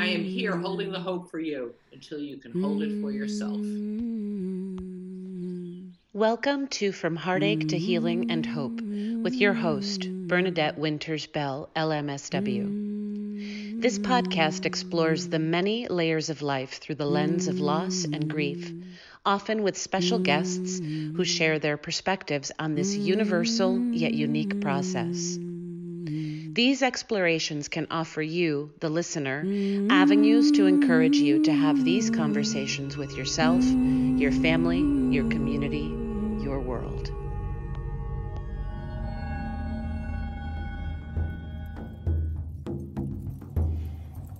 I am here holding the hope for you until you can hold it for yourself. Welcome to From Heartache to Healing and Hope with your host, Bernadette Winters Bell, LMSW. This podcast explores the many layers of life through the lens of loss and grief, often with special guests who share their perspectives on this universal yet unique process. These explorations can offer you, the listener, avenues to encourage you to have these conversations with yourself, your family, your community, your world.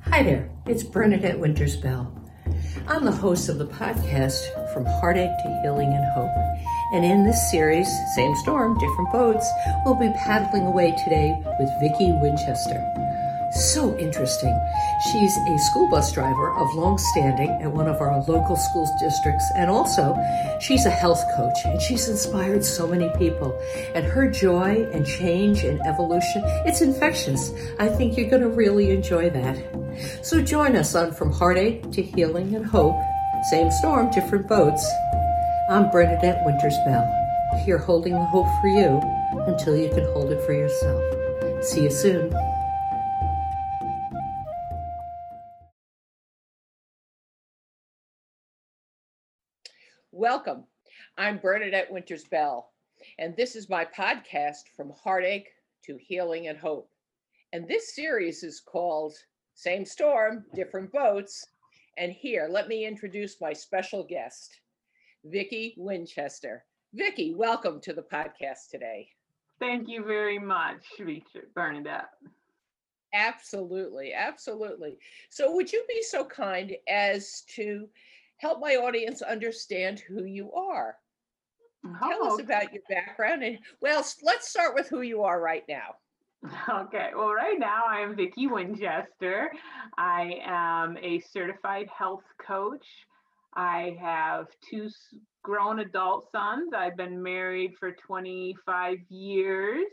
Hi there, it's Bernadette Winters Bell. I'm the host of the podcast From Heartache to Healing and Hope. And in this series, Same Storm, Different Boats, we'll be paddling away today with Vicki Winchester. So interesting. She's a school bus driver of long standing at one of our local school districts, and also she's a health coach, and she's inspired so many people. And her joy and change and evolution, it's infectious. I think you're going to really enjoy that. So join us on From Heartache to Healing and Hope. Same storm, different boats. I'm Bernadette Winters Bell, here holding the hope for you until you can hold it for yourself. See you soon. Welcome. I'm Bernadette Winters Bell, and this is my podcast From Heartache to Healing and Hope. And this series is called Same Storm, Different Boats. And here, let me introduce my special guest, Vicki Winchester. Vicki, welcome to the podcast today. Thank you very much, Bernadette. Absolutely, absolutely. So, would you be so kind as to help my audience understand who you are? Tell us Oh, about your background and well, let's start with who you are right now. Okay, well, right now I am Vicki Winchester. I am a certified health coach. I have two grown adult sons. I've been married for 25 years.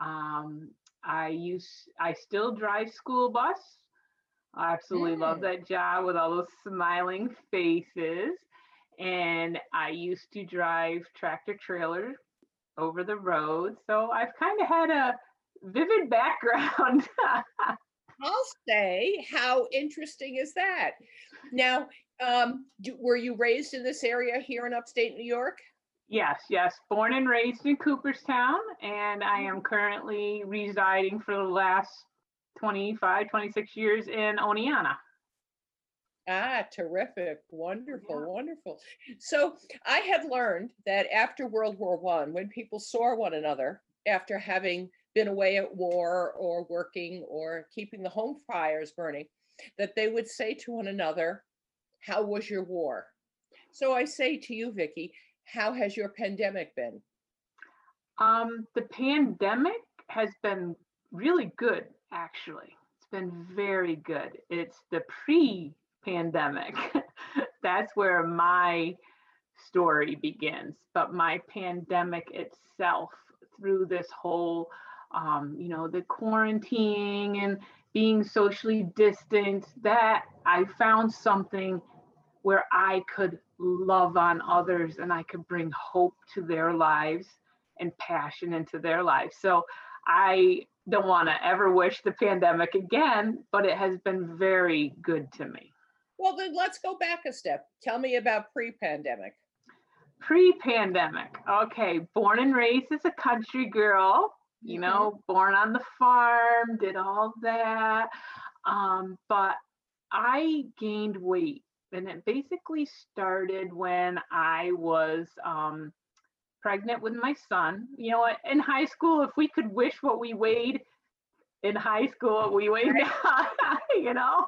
Um, I use I still drive school bus. I absolutely love Mm. that job with all those smiling faces. And I used to drive tractor trailer over the road. So I've kind of had a vivid background. I'll say, how interesting is that? Now, um, do, were you raised in this area here in upstate New York? yes, yes. Born and raised in Cooperstown. And I am currently residing for the last 25, 26 years in Oneonta. Ah, terrific. Wonderful, Yeah. wonderful. So I had learned that after World War One, when people saw one another after having been away at war or working or keeping the home fires burning, that they would say to one another, How was your war? So I say to you, Vicki, how has your pandemic been? Um, the pandemic has been really good, actually. It's been very good. It's the pre pandemic. That's where my story begins. But my pandemic itself, through this whole, um, you know, the quarantining and being socially distant, that I found something where I could love on others and I could bring hope to their lives and passion into their lives. So I don't want to ever wish the pandemic again, but it has been very good to me. Well, then let's go back a step. Tell me about pre pandemic. Pre pandemic, okay, born and raised as a country girl, you Mhm. know, born on the farm, did all that. Um, but I gained weight and it basically started when I was um, pregnant with my son. You know? In high school, if we could wish what we weighed in high school, we weighed now, you know?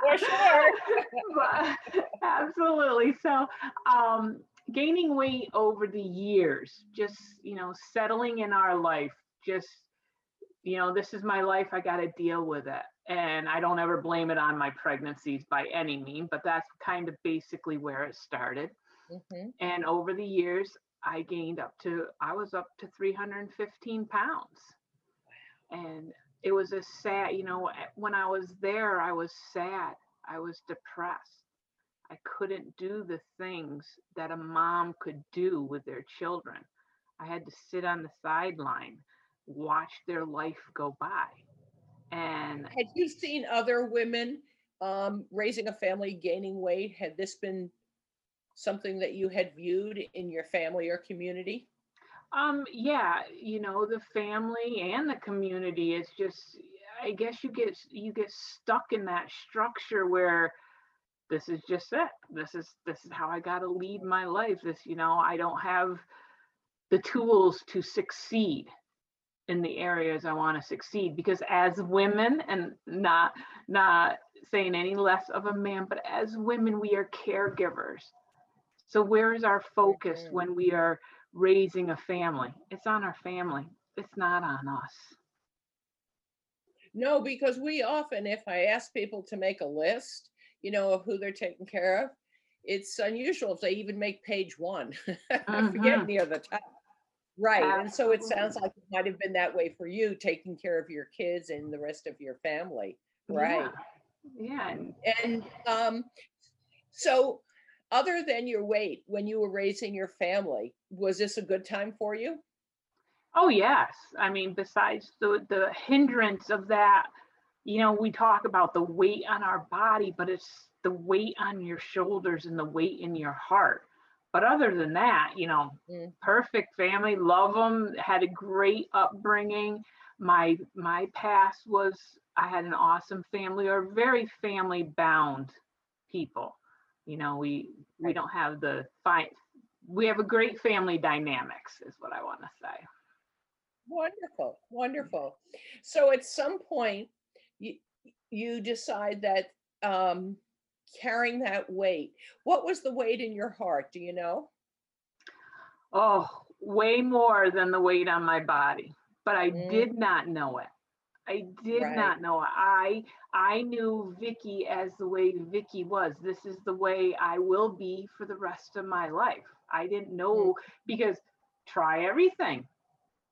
For sure. but absolutely. So, um, gaining weight over the years, just, you know, settling in our life, just, you know, this is my life. I got to deal with it. And I don't ever blame it on my pregnancies by any means, but that's kind of basically where it started. Mhm. And over the years, I gained up to, I was up to 315 pounds. And it was a sad, you know, eh, when I was there, I was sad. I was depressed. I couldn't do the things that a mom could do with their children. I had to sit on the sideline, watch their life go by. And Had you seen other women um, raising a family, gaining weight? Had this been something that you had viewed in your family or community? Um, yeah, you know, the family and the community is just I guess you get you get stuck in that structure where this is just it. This is this is how I got to lead my life. This, you know, I don't have the tools to succeed in the areas I want to succeed because as women and not not saying any less of a man, but as women we are caregivers. So where is our focus Mhm. when we are raising a family? It's on our family. It's not on us. No, because we often, if I ask people to make a list, you know, of who they're taking care of, it's unusual if they even make page one. I forget Mhm. near the top. Right. And so it sounds like it might have been that way for you, taking care of your kids and the rest of your family. Right. Yeah. yeah. And And um, so, other than your weight, when you were raising your family, was this a good time for you? Oh yes. I mean, besides the the hindrance of that, you know, we talk about the weight on our body, but it's the weight on your shoulders and the weight in your heart. But other than that, you know, Mm. perfect family, love them, had a great upbringing. My my past was I had an awesome family or very family bound people. You know, we we don't have the fine we have a great family dynamics is what I want to say. Wonderful, wonderful. So, at some point, you you decide that um, carrying that weight. What was the weight in your heart? Do you know? Oh, way more than the weight on my body. But I Mm. did not know it. I did Right. not know it. I I knew Vicki as the way Vicki was. This is the way I will be for the rest of my life. I didn't know because try everything.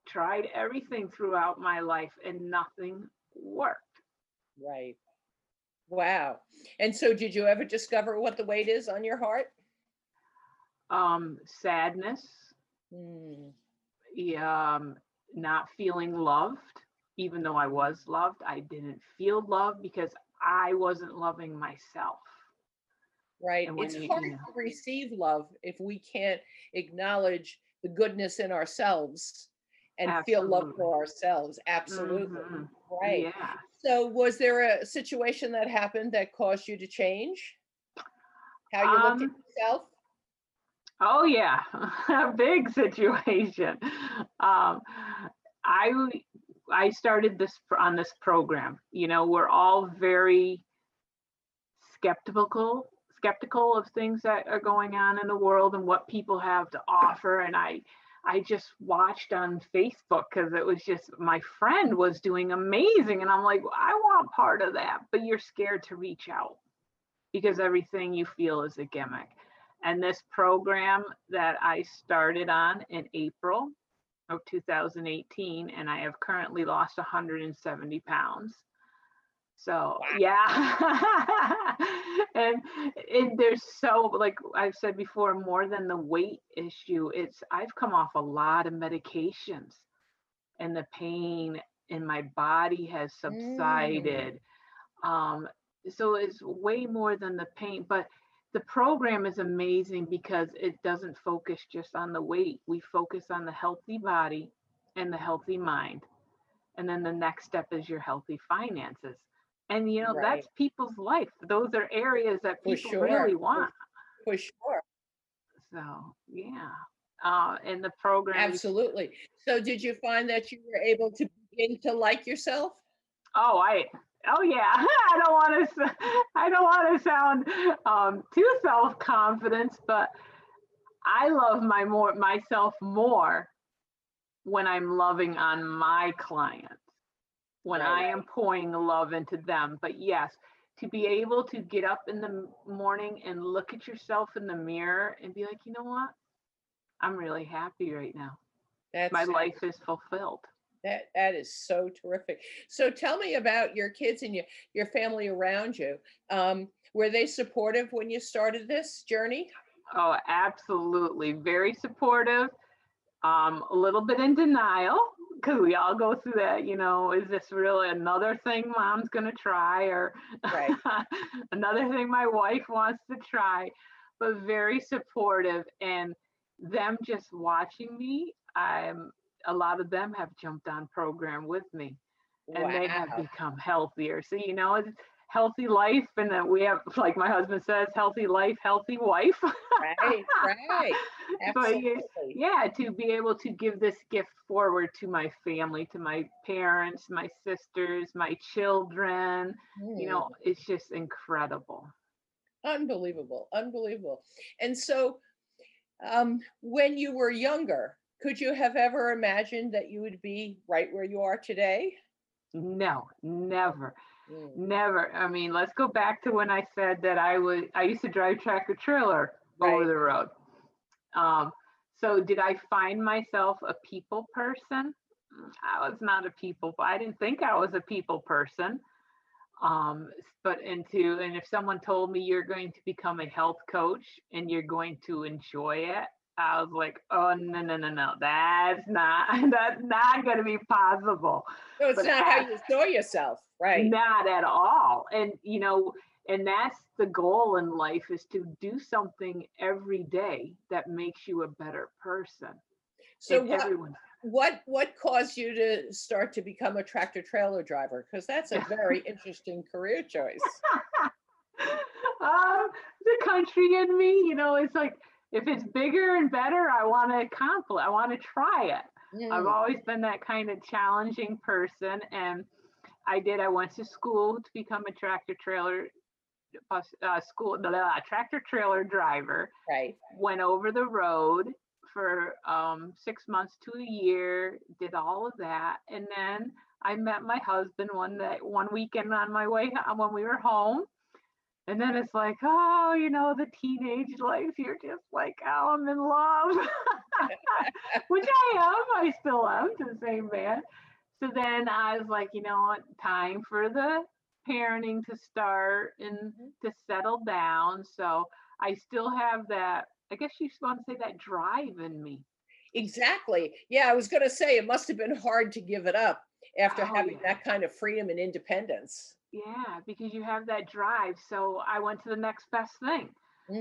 Tried everything throughout my life and nothing worked. Right. Wow. And so, did you ever discover what the weight is on your heart? Um sadness, Mm, um, not feeling loved, even though I was loved. I didn't feel loved because I wasn't loving myself. right. It's you- hard you know- to receive love if we can't acknowledge the goodness in ourselves and feel love for ourselves. Absolutely. Mhm. Right. Yeah. So, was there a situation that happened that caused you to change how you looked at Um, yourself? Oh yeah, a big situation. Um, I I started this on this program. You know, we're all very skeptical skeptical of things that are going on in the world and what people have to offer. And I I just watched on Facebook because it was just my friend was doing amazing, and I'm like, I want part of that, but you're scared to reach out because everything you feel is a gimmick. And this program that I started on in April of 2018, and I have currently lost 170 pounds. So yeah, and, and there's so like I've said before, more than the weight issue. It's I've come off a lot of medications, and the pain in my body has subsided. Um, so it's way more than the pain, but the program is amazing because it doesn't focus just on the weight. We focus on the healthy body and the healthy mind. And then the next step is your healthy finances. And you know, Right. that's people's life. Those are areas that people sure. really For- want. For sure. So yeah. Uh and the program Absolutely. So, did you find that you were able to begin to like yourself? Oh, I. Oh yeah. I don't want to. I don't want to sound um, too self confident, but I love my more myself more when I'm loving on my clients, when Right. I am pouring love into them. But yes, to be able to get up in the morning and look at yourself in the mirror and be like, you know what? I'm really happy right now. That's My life is fulfilled. That that is so terrific. So tell me about your kids and your your family around you. Um, were they supportive when you started this journey? Oh, absolutely. Very supportive. Um, a little bit in denial because we all go through that, you know, is this really another thing mom's going to try or Right. another thing my wife wants to try, but very supportive. And them just watching me, I'm a lot of them have jumped on program with me and they have become healthier. So, you know, it's healthy life. And that we have, like my husband says, healthy life, healthy wife. Right, right. But Absolutely. yeah to be able to give this gift forward to my family to my parents my sisters my children you Mm, know it's just incredible unbelievable, unbelievable. And so, um, when you were younger, could you have ever imagined that you would be right where you are today? no never Mm, never. I mean let's go back to when i said that i was i used to drive tractor trailer over the road. Um so did i find myself a people person? I was not a people but i didn't think i was a people person. Um but into and if someone told me you're going to become a health coach and you're going to enjoy it i was like oh no no no no that's not that's not going to be possible So it's But not how you saw yourself, right? not at all. And you know, and that's the goal in life is to do something every day that makes you a better person. So what, everyone what what caused you to start to become a tractor trailer driver? Because that's a very interesting career choice. um, the country in me, you know, it's like if it's bigger and better, I want to accomplish. I want to try it. I've Mm, always been that kind of challenging person, and I did. I went to school to become a tractor trailer bus uh, school, blah, blah, tractor trailer driver. Right. went over the road for um, six months to a year, did all of that, and then I met my husband one day, one weekend on my way ho- when we were home. And then it's like, oh, you know, the teenage life. You're just like, oh, I'm in love, which I am. I still am to the same man. So then I was like, you know what? Time for the parenting to start and mm-hmm. to settle down. So I still have that, I guess you want to say that drive in me. Exactly. Yeah, I was going to say it must have been hard to give it up after Oh, having yeah. that kind of freedom and independence. Yeah, because you have that drive. So I went to the next best thing.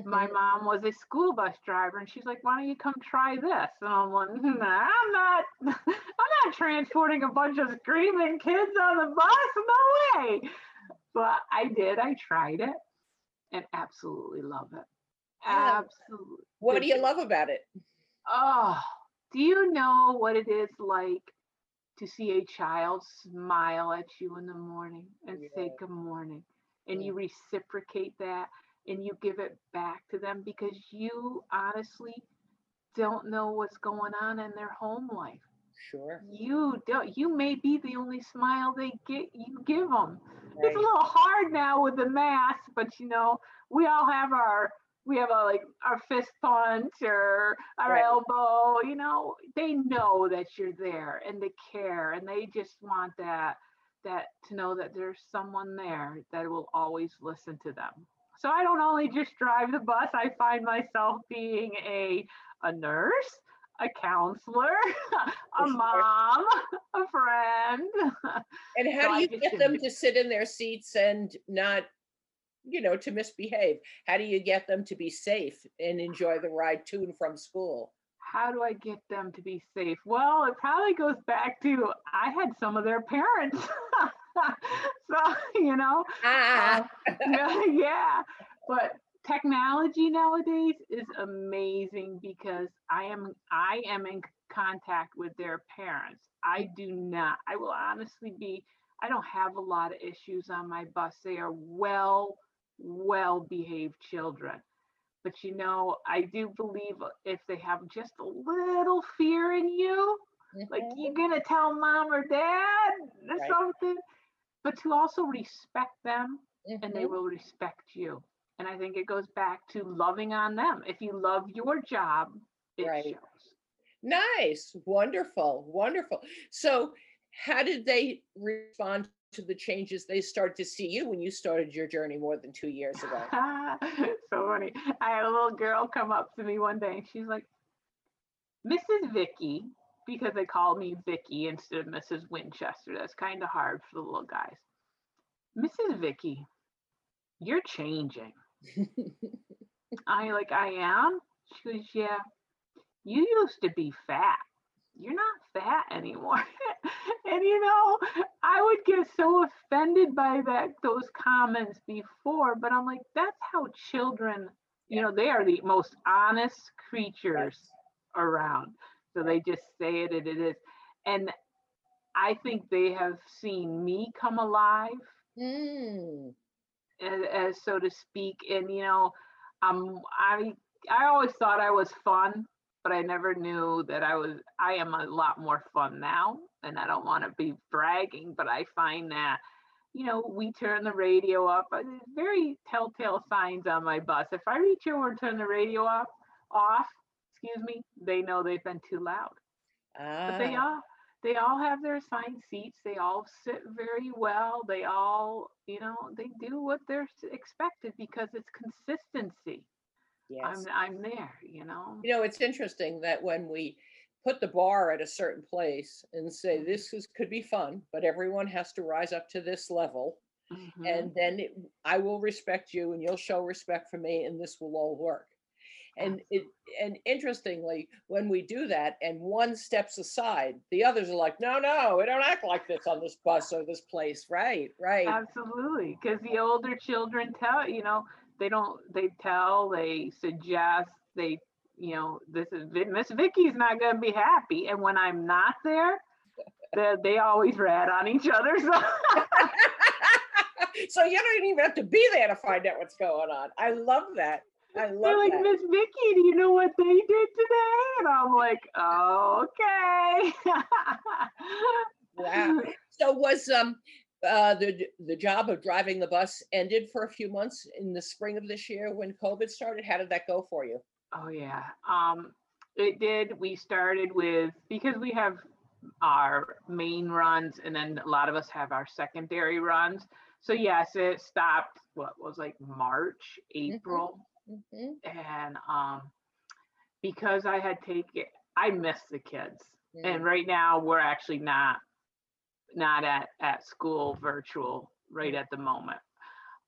My Mhm. mom was a school bus driver and she's like, why don't you come try this? And I'm like, nah, I'm not, I'm not transporting a bunch of screaming kids on the bus. No way. But I did. I tried it and absolutely love it. Absolutely. What do you love about it? Oh, do you know what it is like to see a child smile at you in the morning and say good morning? And you reciprocate that and you give it back to them because you honestly don't know what's going on in their home life. Sure. You don't, you may be the only smile they get, you give them. Right. It's a little hard now with the mask, but you know, we all have our we have a like our fist punch or our Right. elbow, you know, they know that you're there and they care and they just want that that to know that there's someone there that will always listen to them. So I don't only just drive the bus, I find myself being a a nurse, a counselor, a mom, a friend. And how So do you get them to sit in their seats and not, you know, to misbehave? How do you get them to be safe and enjoy the ride to and from school? how do I get them to be safe? Well, it probably goes back to I had some of their parents. so, you know, Ah, yeah, yeah. But technology nowadays is amazing because I am I am in contact with their parents. I do not. I will honestly be I don't have a lot of issues on my bus. They are well well behaved children. But you know, I do believe if they have just a little fear in you, like mhm, you're gonna tell mom or dad or Right. something, but to also respect them and they mhm. will respect you. And I think it goes back to loving on them. If you love your job, it Right. shows. Nice, wonderful, wonderful. So how did they respond to the changes they start to see you when you started your journey more than two years ago? so funny. I had a little girl come up to me one day and she's like, Mrs. Vicki, because they call me Vicki instead of Mrs. Winchester. That's kind of hard for the little guys. Mrs. Vicki, you're changing. I like, I am? She goes, Yeah. You used to be fat. You're not fat anymore. and you know, I would get so offended by that those comments before, but I'm like, that's how children, you know, they are the most honest creatures around. So they just say it and it is. And I think they have seen me come alive, Mm, as, as so to speak. And you know, um, I I always thought I was fun, but I never knew that I was. I am a lot more fun now, and I don't want to be bragging, but I find that. You know, we turn the radio up. There's very telltale signs on my bus. If I reach over and turn the radio off, off, excuse me, they know they've been too loud. But they ah, all they all have their assigned seats. They all sit very well. They all, you know, they do what they're expected because it's consistency. Yes. I'm I'm there, you know. You know, it's interesting that when we put the bar at a certain place and say this is could be fun, but everyone has to rise up to this level, Mhm. and then it, I will respect you, and you'll show respect for me, and this will all work. And it and interestingly, when we do that, and one steps aside, the others are like, "No, no, we don't act like this on this bus or this place." Right, right. Absolutely, because the older children tell, you know, they don't, they tell, they suggest, they, you know, this is Miss Vicki's not going to be happy, and when I'm not there, they they always rat on each other. So so you don't even have to be there to find out what's going on. I love that. I love they're like. Miss Vicki, do you know what they did today? And I'm like, okay. Wow. So was um uh the the job of driving the bus ended for a few months in the spring of this year when COVID started? How did that go for you? Oh yeah. Um it did. We started with because we have our main runs and then a lot of us have our secondary runs. So yes, it stopped what was like March, April. Mhm, And um because I had taken I missed the kids. mm, And right now we're actually not not at at school virtual right at the moment.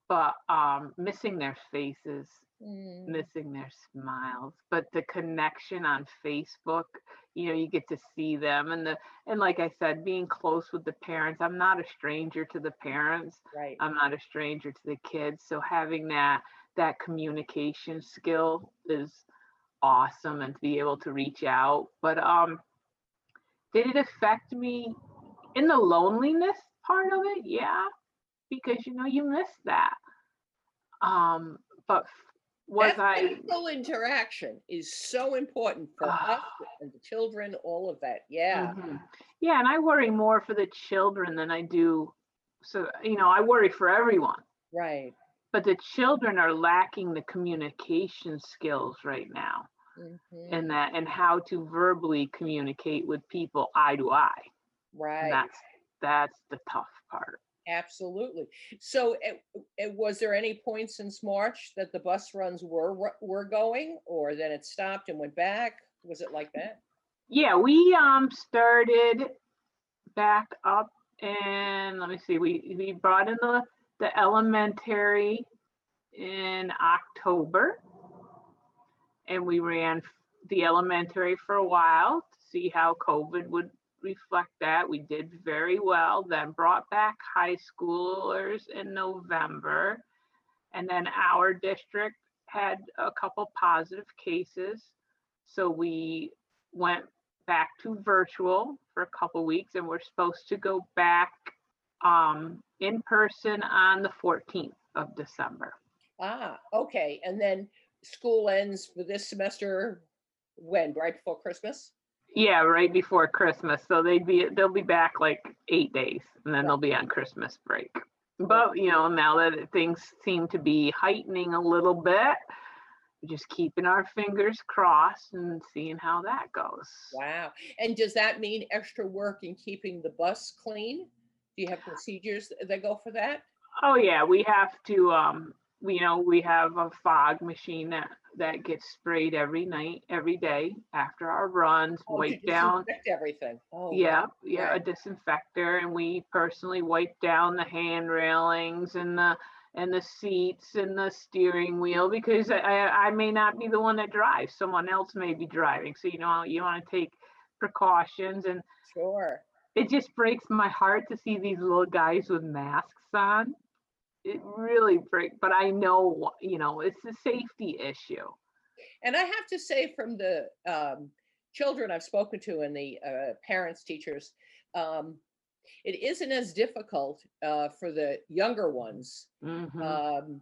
But um missing their faces mm, missing their smiles but the connection on facebook you know you get to see them and the and like i said being close with the parents i'm not a stranger to the parents Right. i'm not a stranger to the kids so having that that communication skill is awesome and to be able to reach out but um did it affect me in the loneliness part of it yeah because you know you miss that um but was That i physical interaction is so important for us and the children, all of that. Yeah. Mhm. Yeah, and I worry more for the children than I do. So, you know, I worry for everyone, Right. but the children are lacking the communication skills right now mhm, and that and how to verbally communicate with people eye to eye. Right. That's that's the tough part. Absolutely. So, it, it, was there any point since March that the bus runs were were going, or then it stopped and went back? Was it like that? Yeah, we um started back up and let me see, we we brought in the the elementary in October. And we ran the elementary for a while to see how COVID would reflect that. We did very well, then brought back high schoolers in November. And then our district had a couple positive cases. So we went back to virtual for a couple weeks and we're supposed to go back um, in person on the 14th of December. Ah, okay. And then school ends for this semester when? Right before Christmas? Yeah, right before Christmas. So they'd be they'll be back like eight days and then they'll be on Christmas break. But you know, now that things seem to be heightening a little bit, just keeping our fingers crossed and seeing how that goes. Wow. And does that mean extra work in keeping the bus clean? Do you have procedures that go for that? Oh yeah, we have to um you know, we have a fog machine that that gets sprayed every night, every day after our runs, Oh, wipe down. Everything. Oh, Yeah, yeah, a right. disinfector, and we personally wipe down the hand railings and the and the seats and the steering wheel because I I I may not be the one that drives, someone else may be driving. So you know you want to take precautions, and Sure. it just breaks my heart to see these little guys with masks on. It really break, but I know you know it's a safety issue. And I have to say, from the um, children I've spoken to and the uh, parents, teachers, um, it isn't as difficult uh, for the younger ones Mhm. um,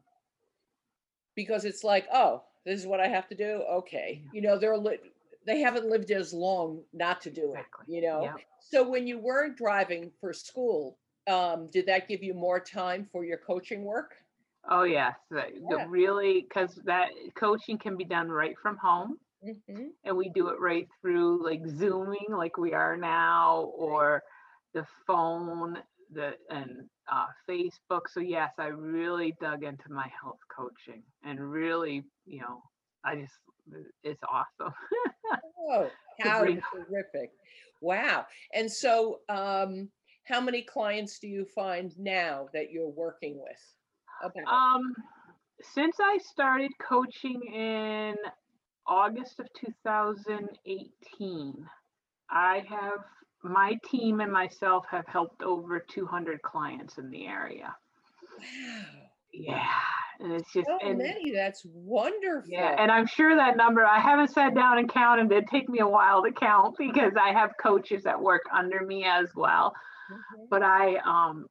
because it's like, oh, this is what I have to do. Okay, you know, they're li- they haven't lived as long not to do Exactly. it. You know, Yep. so when you weren't driving for school, um, did that give you more time for your coaching work? Oh yes, Yeah. really because that coaching can be done right from home. hmm and we do it right through like zooming like we are now or the phone the and uh, facebook so yes i really dug into my health coaching and really you know i just it's awesome Oh, how terrific. Wow. And so um how many clients do you find now that you're working with? About. um since i started coaching in august of 2018 i have my team and myself have helped over 200 clients in the area wow. yeah and it's just So and, many. That's wonderful. Yeah, and I'm sure that number, I haven't sat down and counted. It'd take me a while to count because I have coaches that work under me as well. Mhm. But I, um,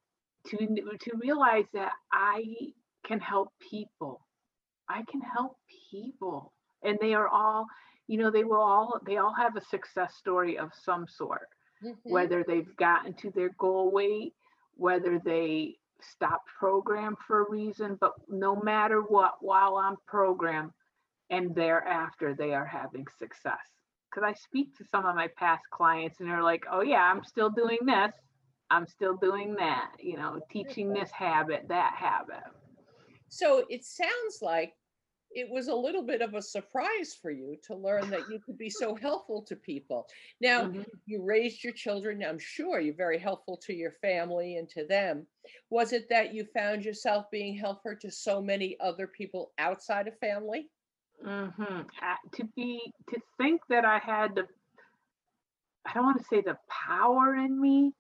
to, to realize that I can help people, I can help people. And they are all, you know, they will all, they all have a success story of some sort Mhm. whether they've gotten to their goal weight, whether they stopped program for a reason, but no matter what, while on program and thereafter, they are having success. Because I speak to some of my past clients and they're like, oh, yeah, I'm still doing this. I'm still doing that, you know, teaching this habit, that habit. So it sounds like it was a little bit of a surprise for you to learn that you could be so helpful to people. Now, Mhm. you raised your children. I'm sure you're very helpful to your family and to them. Was it that you found yourself being helpful to so many other people outside of family? hmm to be to think that I had the I don't want to say the power in me,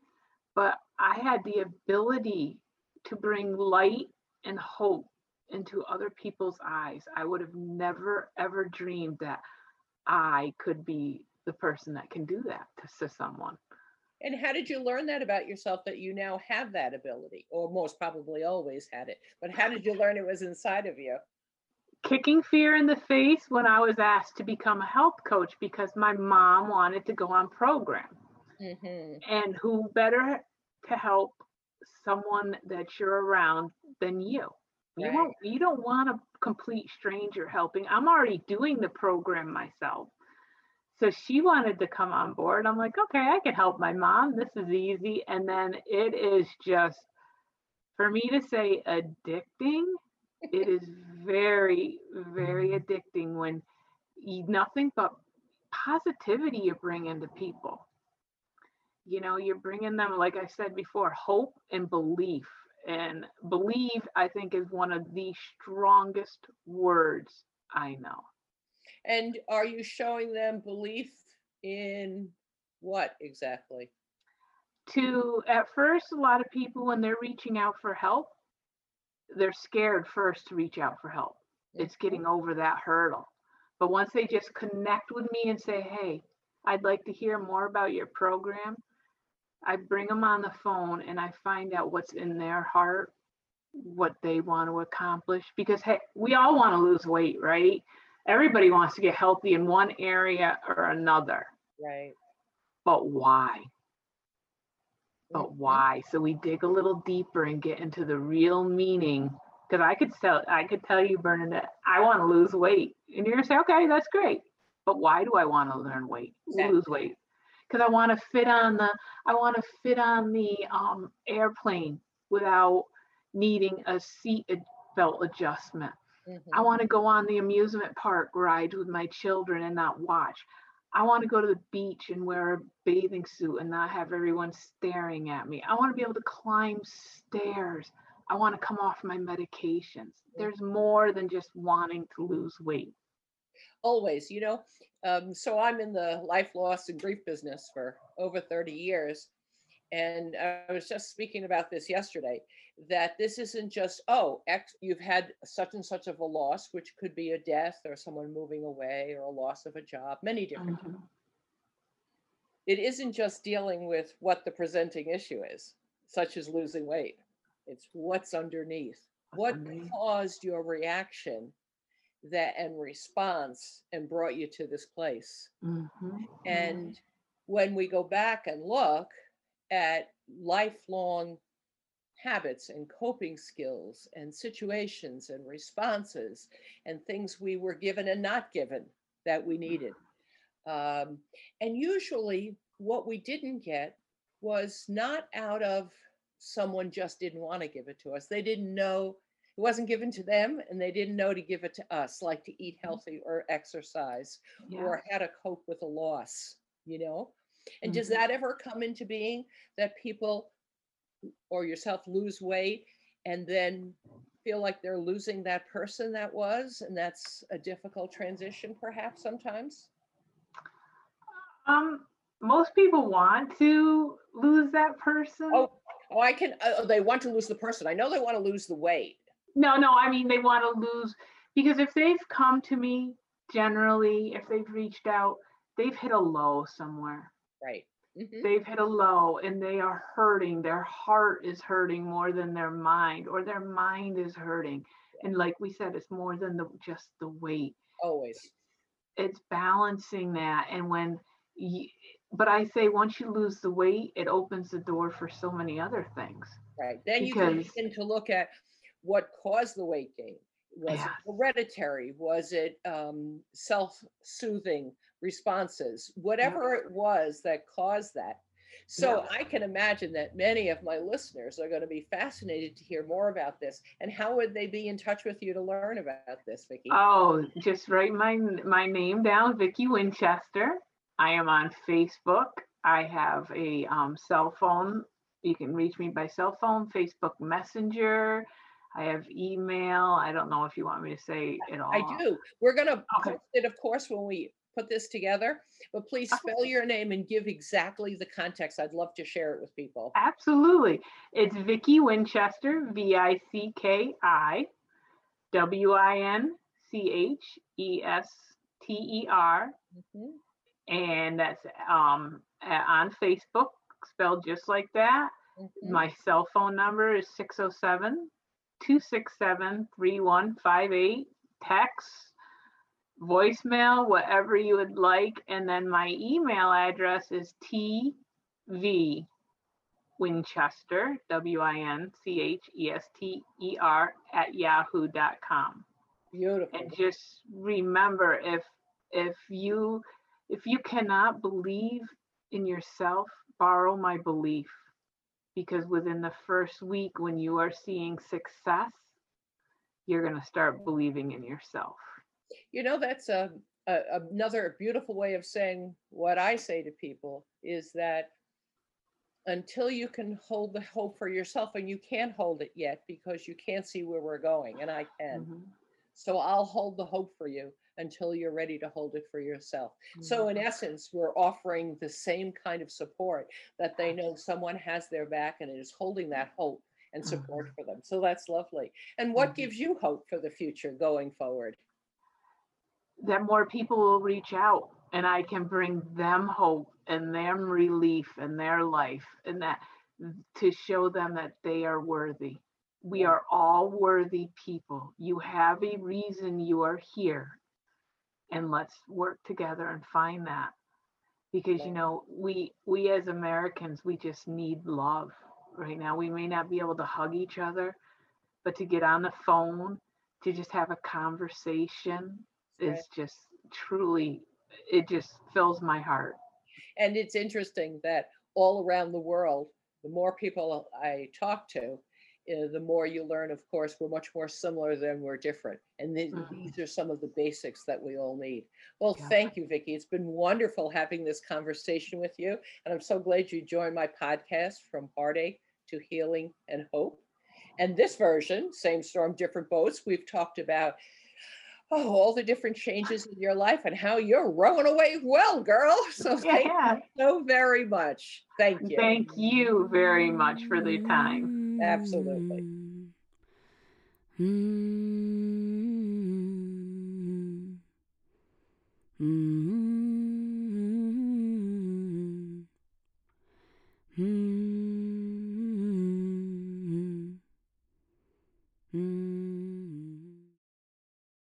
but I had the ability to bring light and hope into other people's eyes. I would have never ever dreamed that I could be the person that can do that to, to someone. And how did you learn that about yourself that you now have that ability, or most probably always had it? But how did you learn it was inside of you? Kicking fear in the face when I was asked to become a health coach because my mom wanted to go on program. hmm and who better to help someone that you're around than you. You won't you don't want a complete stranger helping. I'm already doing the program myself. So she wanted to come on board. I'm like okay i can help my mom. This is easy. And then it is just for me to say addicting it is very very mm-hmm. addicting when you, nothing but positivity you bring into people you know you're bringing them like i said before hope and belief. And believe i think is one of the strongest words i know. And are you showing them belief in what exactly? to at first a lot of people when they're reaching out for help they're scared first to reach out for help. It's mm-hmm. getting over that hurdle. But once they just connect with me and say hey i'd like to hear more about your program i bring them on the phone and i find out what's in their heart what they want to accomplish because hey we all want to lose weight right everybody wants to get healthy in one area or another Right. but why but Mhm. why so we dig a little deeper and get into the real meaning because i could tell i could tell you bernadette I want to lose weight. And you're gonna say, okay, that's great. But why do I want to learn weight? Exactly. Lose weight? Because I want to fit on the I want to fit on the um, airplane without needing a seat belt adjustment. I Mhm. want to go on the amusement park rides with my children and not watch. I want to go to the beach and wear a bathing suit and not have everyone staring at me. I want to be able to climb stairs. I want to come off my medications. There's more than just wanting to lose weight. Always you know um, so i'm in the life loss and grief business for over 30 years and i was just speaking about this yesterday that this isn't just oh X, you've had such and such of a loss which could be a death or someone moving away or a loss of a job many different Mhm. it isn't just dealing with what the presenting issue is such as losing weight. It's what's underneath. What caused your reaction that and response and brought you to this place Mhm. and when we go back and look at lifelong habits and coping skills and situations and responses and things we were given and not given that we needed. Um, and usually, what we didn't get was not out of someone just didn't want to give it to us. They didn't know it wasn't given to them and they didn't know to give it to us, like to eat healthy or exercise Yeah. or how to cope with a loss, you know? And does Mhm. that ever come into being that people or yourself lose weight and then feel like they're losing that person that was? And that's a difficult transition, perhaps sometimes? Um, most people want to lose that person. Oh, oh, I can, uh, they want to lose the person. I know they want to lose the weight. No, no, I mean they want to lose because if they've come to me generally, if they've reached out, they've hit a low somewhere. Right. Mhm. They've hit a low and they are hurting. Their heart is hurting more than their mind, or their mind is hurting. And like we said, it's more than the just the weight. Always. It's balancing that. And when you, but I say once you lose the weight, it opens the door for so many other things. Right. Then you can begin to look at what caused the weight gain. Was Yes. it hereditary? Was it um, self-soothing responses? Whatever it was that caused that. So Yeah. I can imagine that many of my listeners are going to be fascinated to hear more about this. And how would they be in touch with you to learn about this, Vicki? Oh, just write my my name down, Vicki Winchester. I am on Facebook. I have a um, cell phone. You can reach me by cell phone, Facebook Messenger. I have email. I don't know if you want me to say it all. I do. We're going to Okay. post it, of course, when we put this together. But please spell your name and give exactly the context. I'd love to share it with people. Absolutely. It's Vicki Winchester, V I C K I W I N C H E S T E R. Mhm. And that's um, on Facebook, spelled just like that. Mhm. My cell phone number is 607 267 3158. Text, voicemail, whatever you would like. And then my email address is tv Winchester, W I N C H E S T E R, at yahoo.com Beautiful. and just remember if if you if you cannot believe in yourself borrow my belief because within the first week when you are seeing success you're going to start believing in yourself You know, that's a, a another beautiful way of saying what I say to people is that until you can hold the hope for yourself, and you can't hold it yet because you can't see where we're going, and I can. Mhm. So I'll hold the hope for you until you're ready to hold it for yourself. So in mm-hmm. essence, we're offering the same kind of support that they know someone has their back and is holding that mm-hmm. hope and support mm-hmm. for them. So that's lovely. And what Mhm. gives you hope for the future going forward? that more people will reach out and I can bring them hope and them relief in their life and that to show them that they are worthy. We are all worthy people. You have a reason you are here. And let's work together and find that. Because you know, we we as Americans, we just need love right now. We may not be able to hug each other, but to get on the phone to just have a conversation Right. is just truly, it just fills my heart. And it's interesting that all around the world, the more people I talk to, uh, the more you learn, of course, we're much more similar than we're different. And th- Mhm. these are some of the basics that we all need. Well, Yeah. thank you, Vicki. It's been wonderful having this conversation with you. And I'm so glad you joined my podcast from heartache to healing and hope. And this version, Same Storm, Different Boats, we've talked about oh, all the different changes in your life and how you're rowing away well, girl. So thank Yeah. you so very much. Thank you. Thank you very much for the time. Absolutely. Mm-hmm.